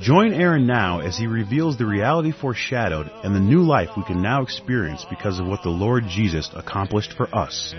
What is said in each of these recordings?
Join Aaron now as he reveals the reality foreshadowed and the new life we can now experience because of what the Lord Jesus accomplished for us.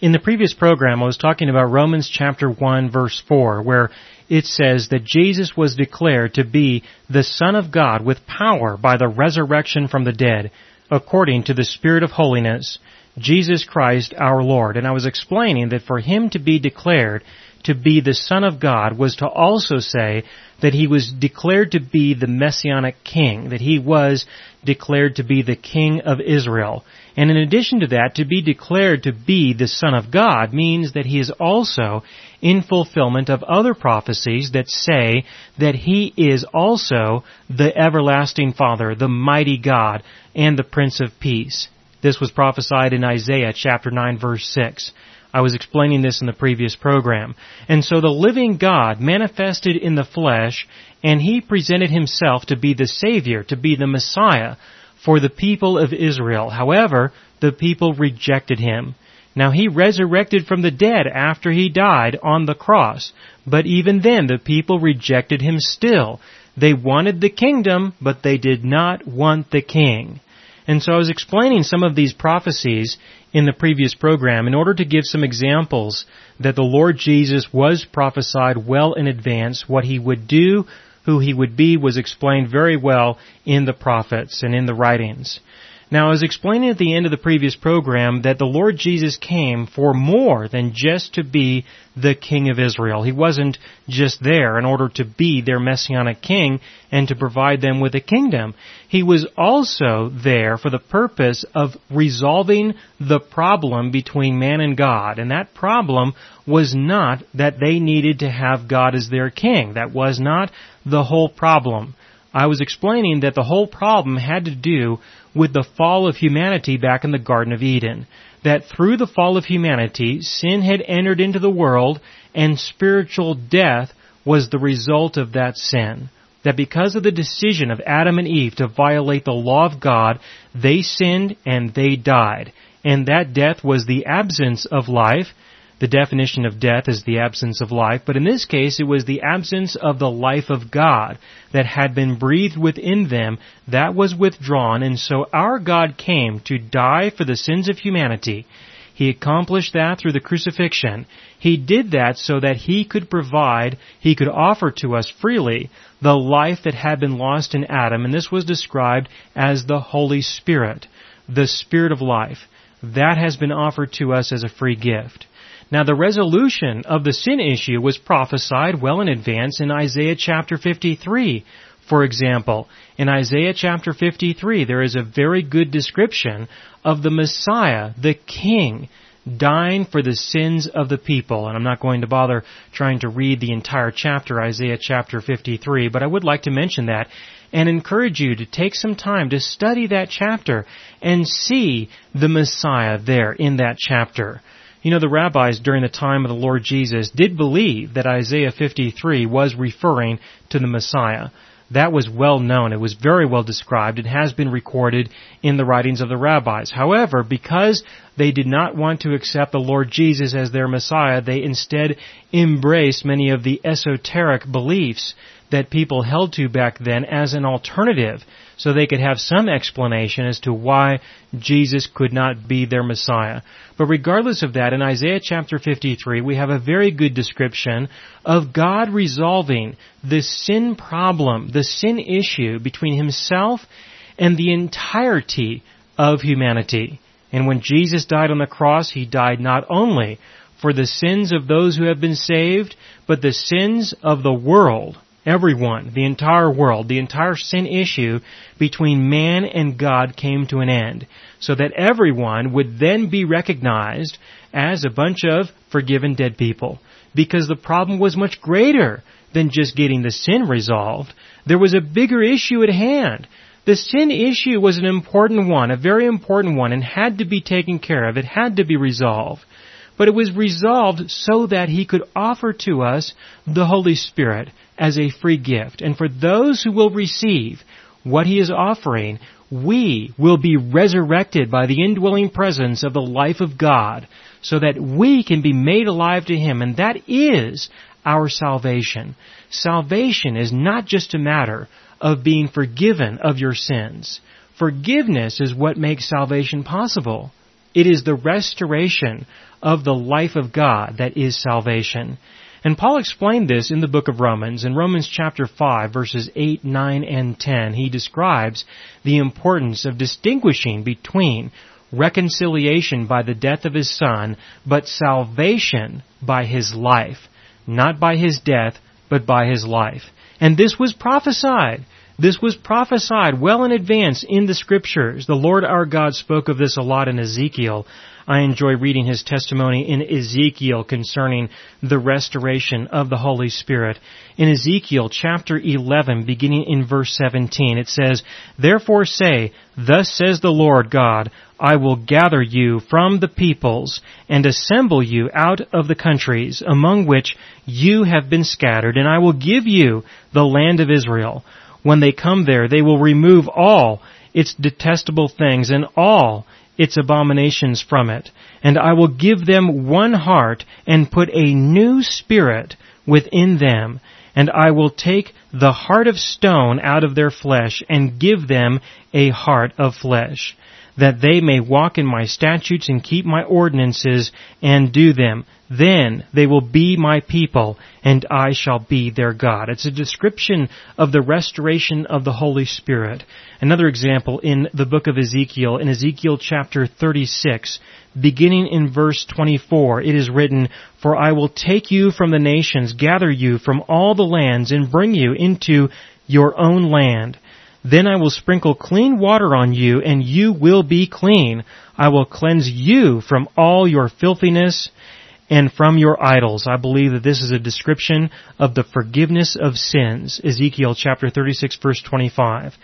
In the previous program, I was talking about Romans chapter 1 verse 4, where it says that Jesus was declared to be the Son of God with power by the resurrection from the dead, according to the Spirit of holiness, Jesus Christ our Lord. And I was explaining that for him to be declared to be the Son of God was to also say that he was declared to be the Messianic King, that he was declared to be the King of Israel. And in addition to that, to be declared to be the Son of God means that he is also in fulfillment of other prophecies that say that he is also the everlasting Father, the mighty God, and the Prince of Peace. This was prophesied in Isaiah chapter 9 verse 6. I was explaining this in the previous program. And so the living God manifested in the flesh, and he presented himself to be the Savior, to be the Messiah for the people of Israel. However, the people rejected him. Now he resurrected from the dead after he died on the cross, but even then the people rejected him still. They wanted the kingdom, but they did not want the king. And so I was explaining some of these prophecies in the previous program in order to give some examples that the Lord Jesus was prophesied well in advance. What he would do, who he would be was explained very well in the prophets and in the writings. Now, I was explaining at the end of the previous program that the Lord Jesus came for more than just to be the King of Israel. He wasn't just there in order to be their messianic king and to provide them with a kingdom. He was also there for the purpose of resolving the problem between man and God. And that problem was not that they needed to have God as their king. That was not the whole problem. I was explaining that the whole problem had to do with the fall of humanity back in the Garden of Eden. That through the fall of humanity, sin had entered into the world and spiritual death was the result of that sin. That because of the decision of Adam and Eve to violate the law of God, they sinned and they died. And that death was the absence of life the definition of death is the absence of life, but in this case it was the absence of the life of God that had been breathed within them that was withdrawn, and so our God came to die for the sins of humanity. He accomplished that through the crucifixion. He did that so that He could provide, He could offer to us freely the life that had been lost in Adam, and this was described as the Holy Spirit, the Spirit of life. That has been offered to us as a free gift. Now the resolution of the sin issue was prophesied well in advance in Isaiah chapter 53. For example, in Isaiah chapter 53, there is a very good description of the Messiah, the King, dying for the sins of the people. And I'm not going to bother trying to read the entire chapter, Isaiah chapter 53, but I would like to mention that and encourage you to take some time to study that chapter and see the Messiah there in that chapter. You know, the rabbis during the time of the Lord Jesus did believe that Isaiah 53 was referring to the Messiah. That was well known. It was very well described. It has been recorded in the writings of the rabbis. However, because they did not want to accept the Lord Jesus as their Messiah, they instead embraced many of the esoteric beliefs that people held to back then as an alternative so they could have some explanation as to why Jesus could not be their Messiah. But regardless of that, in Isaiah chapter 53, we have a very good description of God resolving the sin problem, the sin issue between himself and the entirety of humanity. And when Jesus died on the cross, he died not only for the sins of those who have been saved, but the sins of the world Everyone, the entire world, the entire sin issue between man and God came to an end, so that everyone would then be recognized as a bunch of forgiven dead people. Because the problem was much greater than just getting the sin resolved. There was a bigger issue at hand. The sin issue was an important one, a very important one, and had to be taken care of. It had to be resolved. But it was resolved so that He could offer to us the Holy Spirit as a free gift. And for those who will receive what He is offering, we will be resurrected by the indwelling presence of the life of God so that we can be made alive to Him. And that is our salvation. Salvation is not just a matter of being forgiven of your sins. Forgiveness is what makes salvation possible. It is the restoration of the life of God that is salvation. And Paul explained this in the book of Romans. In Romans chapter 5 verses 8, 9, and 10, he describes the importance of distinguishing between reconciliation by the death of his son, but salvation by his life. Not by his death, but by his life. And this was prophesied. This was prophesied well in advance in the scriptures. The Lord our God spoke of this a lot in Ezekiel. I enjoy reading his testimony in Ezekiel concerning the restoration of the Holy Spirit. In Ezekiel chapter 11, beginning in verse 17, it says, Therefore say, Thus says the Lord God, I will gather you from the peoples and assemble you out of the countries among which you have been scattered, and I will give you the land of Israel. When they come there, they will remove all its detestable things and all its abominations from it. And I will give them one heart and put a new spirit within them. And I will take the heart of stone out of their flesh and give them a heart of flesh that they may walk in my statutes and keep my ordinances and do them. Then they will be my people, and I shall be their God. It's a description of the restoration of the Holy Spirit. Another example in the book of Ezekiel, in Ezekiel chapter 36, beginning in verse 24, it is written, For I will take you from the nations, gather you from all the lands, and bring you into your own land. Then I will sprinkle clean water on you, and you will be clean. I will cleanse you from all your filthiness and from your idols. I believe that this is a description of the forgiveness of sins. Ezekiel chapter 36 verse 25.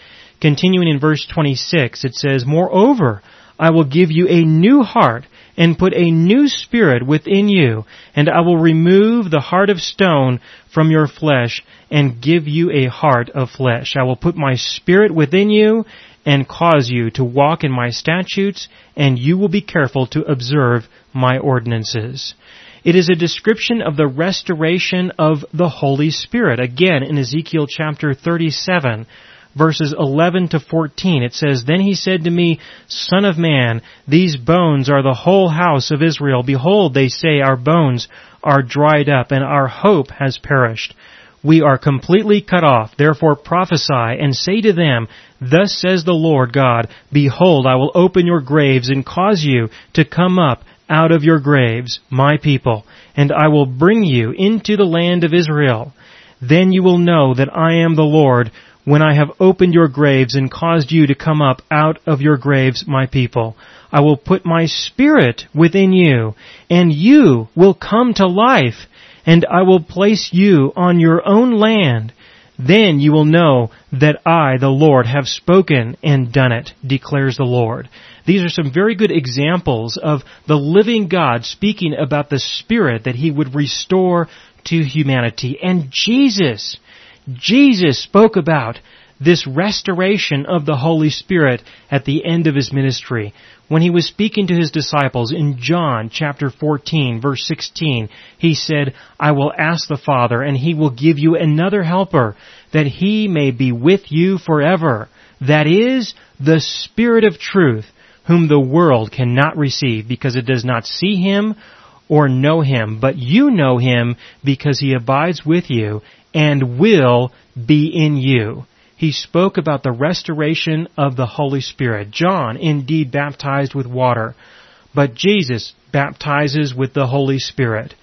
Continuing in verse 26, it says, Moreover, I will give you a new heart and put a new spirit within you, and I will remove the heart of stone from your flesh and give you a heart of flesh. I will put my spirit within you and cause you to walk in my statutes, and you will be careful to observe my ordinances. It is a description of the restoration of the Holy Spirit. Again, in Ezekiel chapter 37, verses 11 to 14, it says, Then he said to me, Son of man, these bones are the whole house of Israel. Behold, they say, our bones are dried up, and our hope has perished. We are completely cut off. Therefore prophesy and say to them, Thus says the Lord God, Behold, I will open your graves and cause you to come up out of your graves, my people, and I will bring you into the land of Israel. Then you will know that I am the Lord when I have opened your graves and caused you to come up out of your graves, my people. I will put my spirit within you, and you will come to life, and I will place you on your own land. Then you will know that I, the Lord, have spoken and done it, declares the Lord. These are some very good examples of the living God speaking about the Spirit that He would restore to humanity. And Jesus, Jesus spoke about this restoration of the Holy Spirit at the end of his ministry. When he was speaking to his disciples in John chapter 14 verse 16, he said, I will ask the Father and he will give you another helper that he may be with you forever. That is the Spirit of truth whom the world cannot receive because it does not see him or know him, but you know him because he abides with you and will be in you. He spoke about the restoration of the Holy Spirit. John indeed baptized with water, but Jesus baptizes with the Holy Spirit.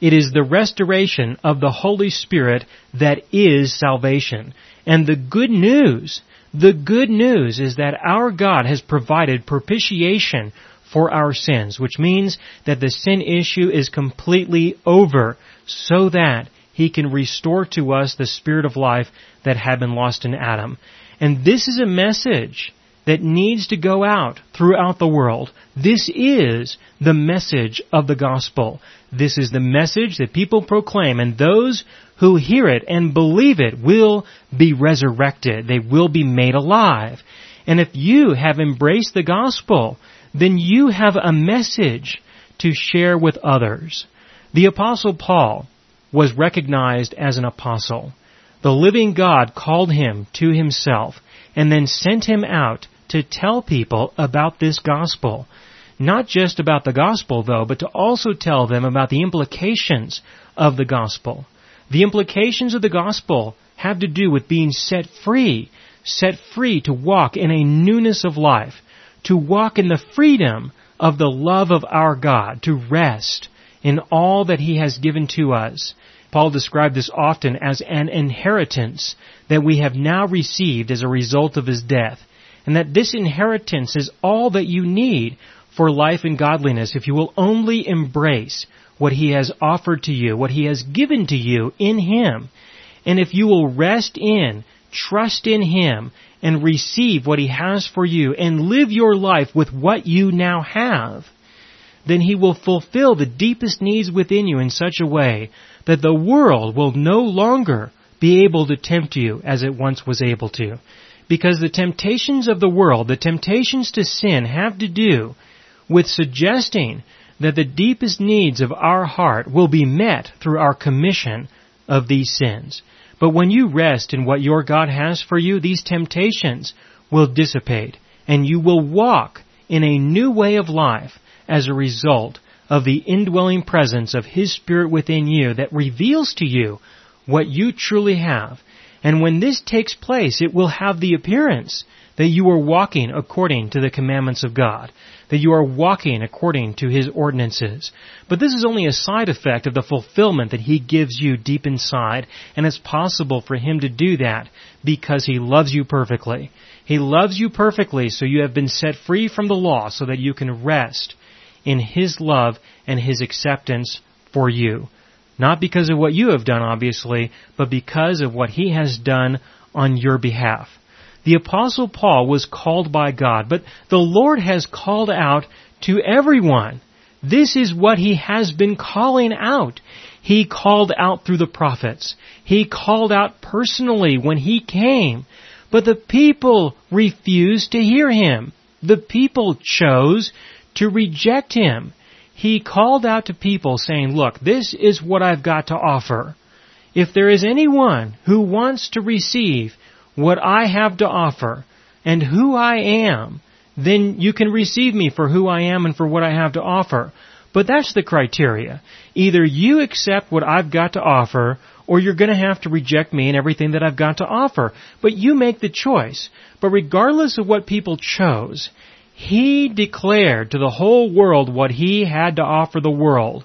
It is the restoration of the Holy Spirit that is salvation. And the good news, the good news is that our God has provided propitiation for our sins, which means that the sin issue is completely over so that He can restore to us the spirit of life that had been lost in Adam. And this is a message that needs to go out throughout the world. This is the message of the gospel. This is the message that people proclaim and those who hear it and believe it will be resurrected. They will be made alive. And if you have embraced the gospel, then you have a message to share with others. The apostle Paul was recognized as an apostle. The living God called him to himself and then sent him out to tell people about this gospel. Not just about the gospel though, but to also tell them about the implications of the gospel. The implications of the gospel have to do with being set free, set free to walk in a newness of life, to walk in the freedom of the love of our God, to rest in all that He has given to us. Paul described this often as an inheritance that we have now received as a result of His death and that this inheritance is all that you need for life and godliness if you will only embrace what He has offered to you, what He has given to you in Him. And if you will rest in, trust in Him, and receive what He has for you, and live your life with what you now have, then He will fulfill the deepest needs within you in such a way that the world will no longer be able to tempt you as it once was able to. Because the temptations of the world, the temptations to sin have to do with suggesting that the deepest needs of our heart will be met through our commission of these sins. But when you rest in what your God has for you, these temptations will dissipate and you will walk in a new way of life as a result of the indwelling presence of His Spirit within you that reveals to you what you truly have and when this takes place, it will have the appearance that you are walking according to the commandments of God, that you are walking according to His ordinances. But this is only a side effect of the fulfillment that He gives you deep inside, and it's possible for Him to do that because He loves you perfectly. He loves you perfectly, so you have been set free from the law so that you can rest in His love and His acceptance for you. Not because of what you have done, obviously, but because of what he has done on your behalf. The apostle Paul was called by God, but the Lord has called out to everyone. This is what he has been calling out. He called out through the prophets. He called out personally when he came. But the people refused to hear him. The people chose to reject him he called out to people saying, look, this is what I've got to offer. If there is anyone who wants to receive what I have to offer and who I am, then you can receive me for who I am and for what I have to offer. But that's the criteria. Either you accept what I've got to offer, or you're going to have to reject me and everything that I've got to offer. But you make the choice. But regardless of what people chose, he declared to the whole world what he had to offer the world.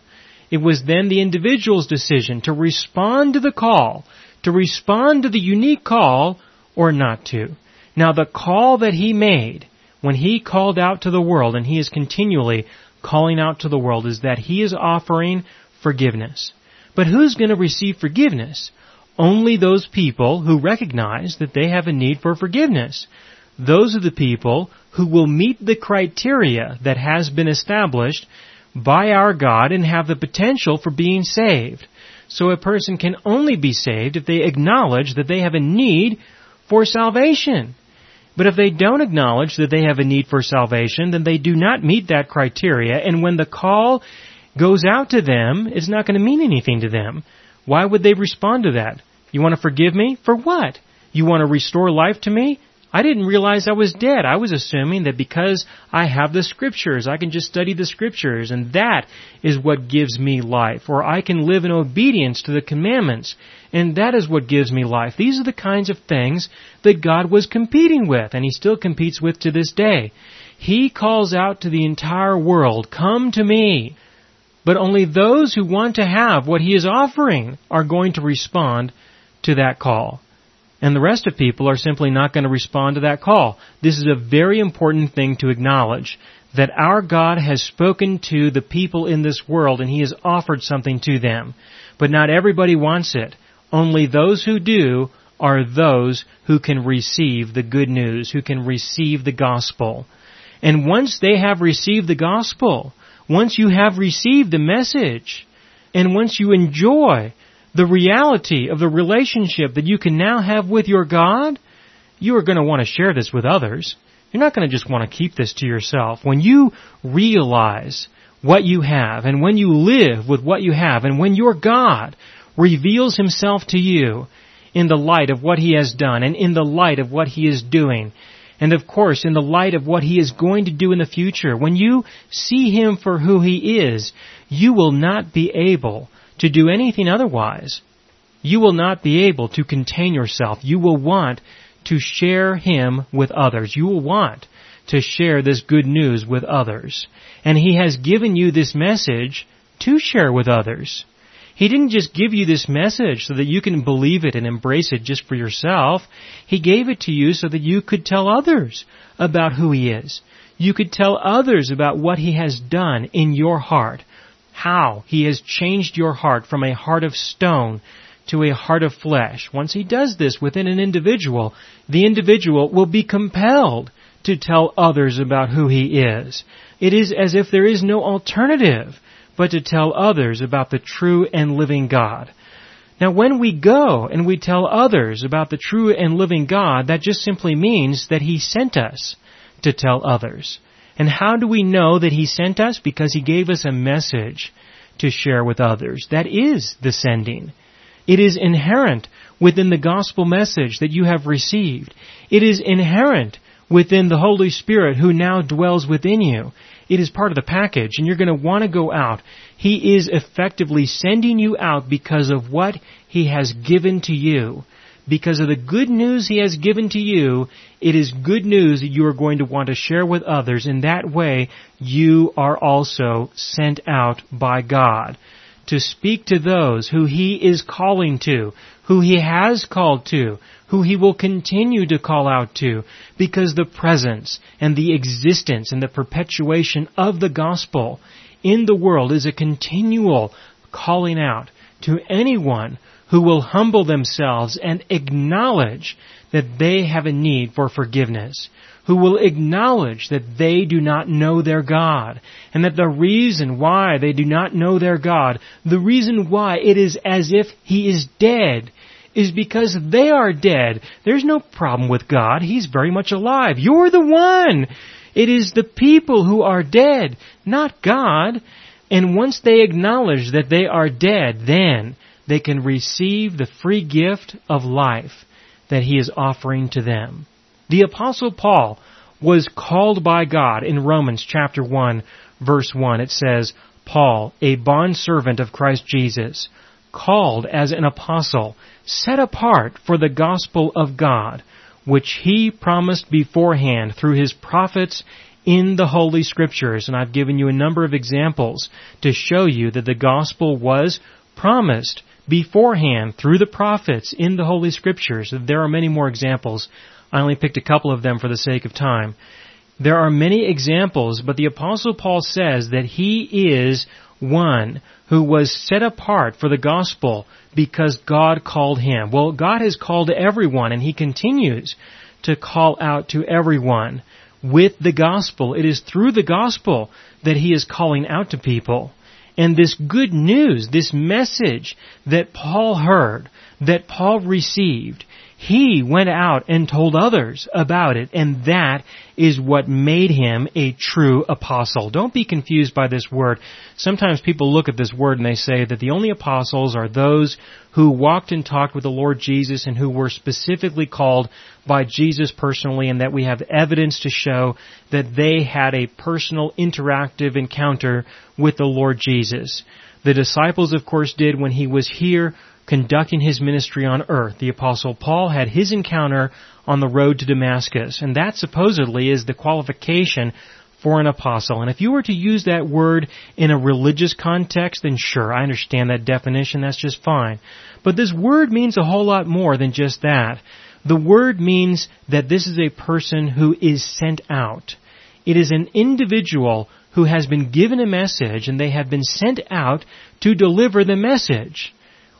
It was then the individual's decision to respond to the call, to respond to the unique call, or not to. Now the call that he made when he called out to the world, and he is continually calling out to the world, is that he is offering forgiveness. But who's going to receive forgiveness? Only those people who recognize that they have a need for forgiveness. Those are the people who will meet the criteria that has been established by our God and have the potential for being saved. So a person can only be saved if they acknowledge that they have a need for salvation. But if they don't acknowledge that they have a need for salvation, then they do not meet that criteria, and when the call goes out to them, it's not going to mean anything to them. Why would they respond to that? You want to forgive me? For what? You want to restore life to me? I didn't realize I was dead. I was assuming that because I have the scriptures, I can just study the scriptures and that is what gives me life. Or I can live in obedience to the commandments and that is what gives me life. These are the kinds of things that God was competing with and He still competes with to this day. He calls out to the entire world, come to me. But only those who want to have what He is offering are going to respond to that call and the rest of people are simply not going to respond to that call. This is a very important thing to acknowledge that our God has spoken to the people in this world and He has offered something to them. but not everybody wants it. Only those who do are those who can receive the good news, who can receive the gospel. And once they have received the gospel, once you have received the message, and once you enjoy the reality of the relationship that you can now have with your God, you are going to want to share this with others. You're not going to just want to keep this to yourself. When you realize what you have, and when you live with what you have, and when your God reveals Himself to you in the light of what He has done, and in the light of what He is doing, and of course in the light of what He is going to do in the future, when you see Him for who He is, you will not be able to do anything otherwise. You will not be able to contain yourself. You will want to share Him with others. You will want to share this good news with others. And He has given you this message to share with others. He didn't just give you this message so that you can believe it and embrace it just for yourself. He gave it to you so that you could tell others about who He is. You could tell others about what He has done in your heart. How He has changed your heart from a heart of stone to a heart of flesh. Once he does this within an individual, the individual will be compelled to tell others about who he is. It is as if there is no alternative but to tell others about the true and living God. Now when we go and we tell others about the true and living God, that just simply means that He sent us to tell others. And how do we know that He sent us? Because He gave us a message to share with others. That is the sending. It is inherent within the gospel message that you have received. It is inherent within the Holy Spirit who now dwells within you. It is part of the package and you're going to want to go out. He is effectively sending you out because of what He has given to you. Because of the good news He has given to you, it is good news that you are going to want to share with others. In that way, you are also sent out by God to speak to those who He is calling to, who He has called to, who He will continue to call out to, because the presence and the existence and the perpetuation of the gospel in the world is a continual calling out to anyone who will humble themselves and acknowledge that they have a need for forgiveness who will acknowledge that they do not know their God, and that the reason why they do not know their God, the reason why it is as if He is dead, is because they are dead. There's no problem with God. He's very much alive. You're the one. It is the people who are dead, not God. And once they acknowledge that they are dead, then they can receive the free gift of life that He is offering to them. The apostle Paul was called by God in Romans chapter 1 verse 1. It says, Paul, a bondservant of Christ Jesus, called as an apostle, set apart for the gospel of God, which he promised beforehand through his prophets in the Holy Scriptures. And I've given you a number of examples to show you that the gospel was promised beforehand through the prophets in the Holy Scriptures. There are many more examples I only picked a couple of them for the sake of time. There are many examples, but the apostle Paul says that he is one who was set apart for the gospel because God called him. Well, God has called everyone and he continues to call out to everyone with the gospel. It is through the gospel that he is calling out to people. And this good news, this message that Paul heard, that Paul received, he went out and told others about it, and that is what made him a true apostle. Don't be confused by this word. Sometimes people look at this word and they say that the only apostles are those who walked and talked with the Lord Jesus and who were specifically called by Jesus personally and that we have evidence to show that they had a personal interactive encounter with the Lord Jesus. The disciples, of course, did when he was here conducting his ministry on earth. The apostle Paul had his encounter on the road to Damascus, and that supposedly is the qualification for an apostle. And if you were to use that word in a religious context, then sure, I understand that definition, that's just fine. But this word means a whole lot more than just that. The word means that this is a person who is sent out. It is an individual who has been given a message and they have been sent out to deliver the message.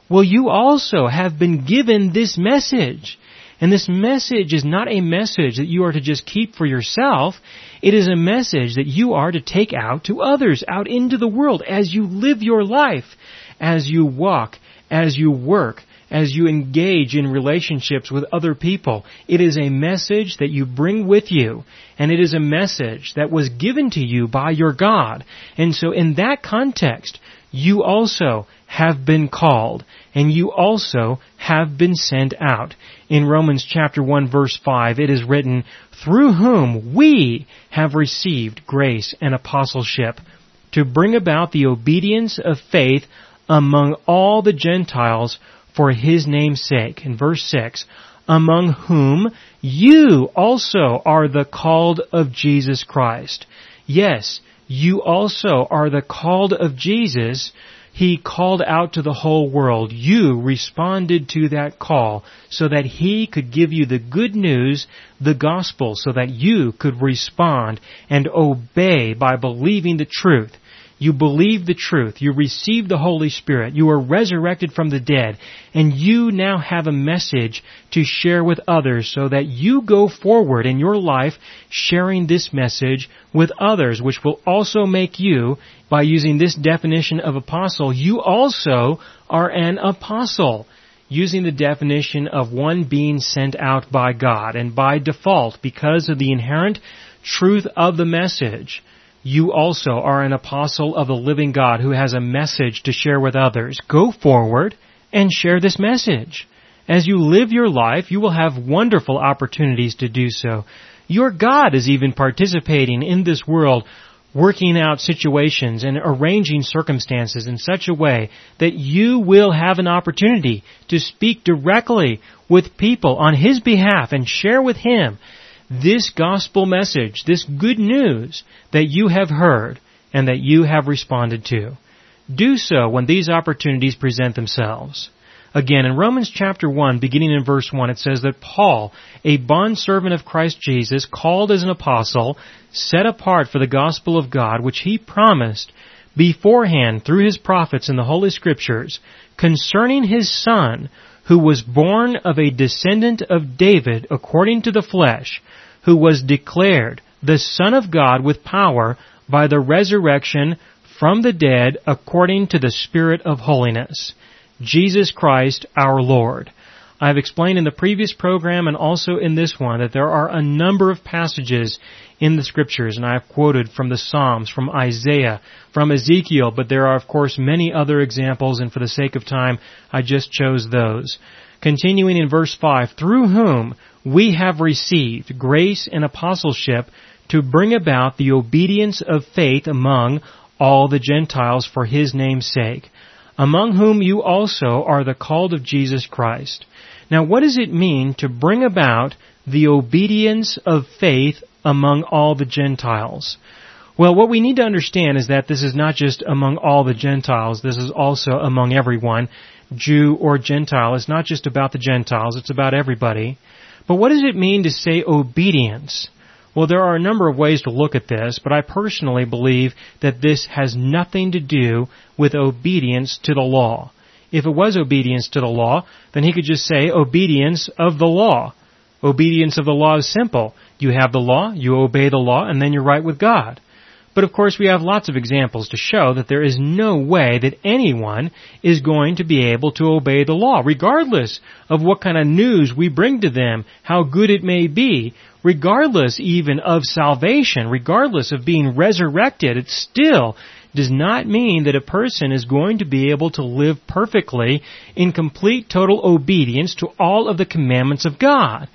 Well, you also have been given this message. And this message is not a message that you are to just keep for yourself. It is a message that you are to take out to others, out into the world as you live your life, as you walk, as you work, as you engage in relationships with other people. It is a message that you bring with you, and it is a message that was given to you by your God. And so in that context, you also have been called, and you also have been sent out. In Romans chapter 1 verse 5, it is written, through whom we have received grace and apostleship to bring about the obedience of faith among all the Gentiles for his name's sake. In verse 6, among whom you also are the called of Jesus Christ. Yes, you also are the called of Jesus he called out to the whole world. You responded to that call so that He could give you the good news, the gospel, so that you could respond and obey by believing the truth. You believe the truth. You receive the Holy Spirit. You are resurrected from the dead. And you now have a message to share with others so that you go forward in your life sharing this message with others, which will also make you, by using this definition of apostle, you also are an apostle using the definition of one being sent out by God. And by default, because of the inherent truth of the message, you also are an apostle of the living God who has a message to share with others. Go forward and share this message. As you live your life, you will have wonderful opportunities to do so. Your God is even participating in this world, working out situations and arranging circumstances in such a way that you will have an opportunity to speak directly with people on His behalf and share with Him this gospel message, this good news that you have heard and that you have responded to. Do so when these opportunities present themselves. Again, in Romans chapter 1, beginning in verse 1, it says that Paul, a bondservant of Christ Jesus, called as an apostle, set apart for the gospel of God, which he promised beforehand through his prophets in the Holy Scriptures, concerning his Son, who was born of a descendant of David according to the flesh, who was declared the Son of God with power by the resurrection from the dead according to the Spirit of holiness. Jesus Christ our Lord. I have explained in the previous program and also in this one that there are a number of passages in the scriptures and I have quoted from the Psalms, from Isaiah, from Ezekiel, but there are of course many other examples and for the sake of time I just chose those. Continuing in verse 5, through whom we have received grace and apostleship to bring about the obedience of faith among all the Gentiles for his name's sake, among whom you also are the called of Jesus Christ. Now what does it mean to bring about the obedience of faith among all the Gentiles? Well, what we need to understand is that this is not just among all the Gentiles, this is also among everyone, Jew or Gentile. It's not just about the Gentiles, it's about everybody. But what does it mean to say obedience? Well, there are a number of ways to look at this, but I personally believe that this has nothing to do with obedience to the law. If it was obedience to the law, then he could just say obedience of the law. Obedience of the law is simple. You have the law, you obey the law, and then you're right with God. But of course we have lots of examples to show that there is no way that anyone is going to be able to obey the law, regardless of what kind of news we bring to them, how good it may be, regardless even of salvation, regardless of being resurrected, it still does not mean that a person is going to be able to live perfectly in complete total obedience to all of the commandments of God.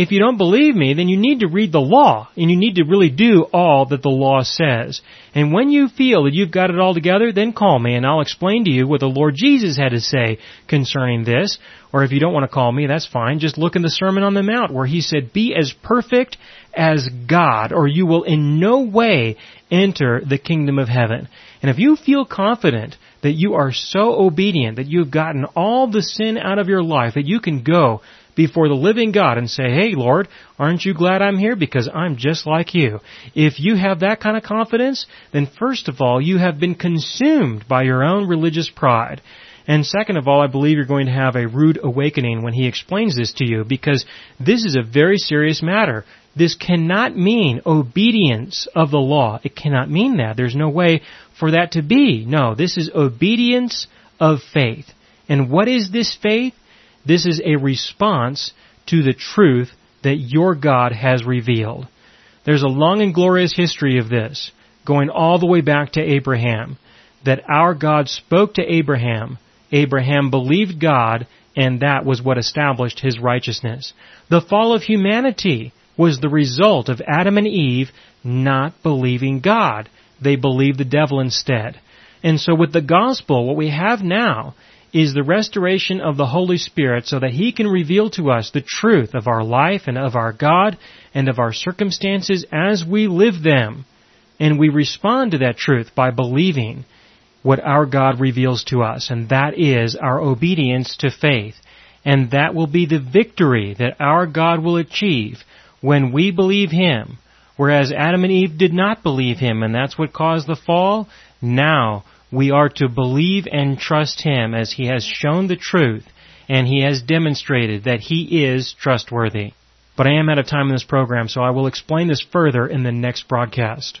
If you don't believe me, then you need to read the law, and you need to really do all that the law says. And when you feel that you've got it all together, then call me and I'll explain to you what the Lord Jesus had to say concerning this. Or if you don't want to call me, that's fine. Just look in the Sermon on the Mount where he said, be as perfect as God, or you will in no way enter the kingdom of heaven. And if you feel confident that you are so obedient that you've gotten all the sin out of your life that you can go before the living God and say, Hey Lord, aren't you glad I'm here? Because I'm just like you. If you have that kind of confidence, then first of all, you have been consumed by your own religious pride. And second of all, I believe you're going to have a rude awakening when he explains this to you because this is a very serious matter. This cannot mean obedience of the law. It cannot mean that. There's no way for that to be. No, this is obedience of faith. And what is this faith? This is a response to the truth that your God has revealed. There's a long and glorious history of this, going all the way back to Abraham, that our God spoke to Abraham. Abraham believed God, and that was what established his righteousness. The fall of humanity was the result of Adam and Eve not believing God. They believed the devil instead. And so with the gospel, what we have now is the restoration of the Holy Spirit so that He can reveal to us the truth of our life and of our God and of our circumstances as we live them. And we respond to that truth by believing what our God reveals to us, and that is our obedience to faith. And that will be the victory that our God will achieve when we believe Him. Whereas Adam and Eve did not believe Him, and that's what caused the fall. Now, we are to believe and trust Him as He has shown the truth and He has demonstrated that He is trustworthy. But I am out of time in this program, so I will explain this further in the next broadcast.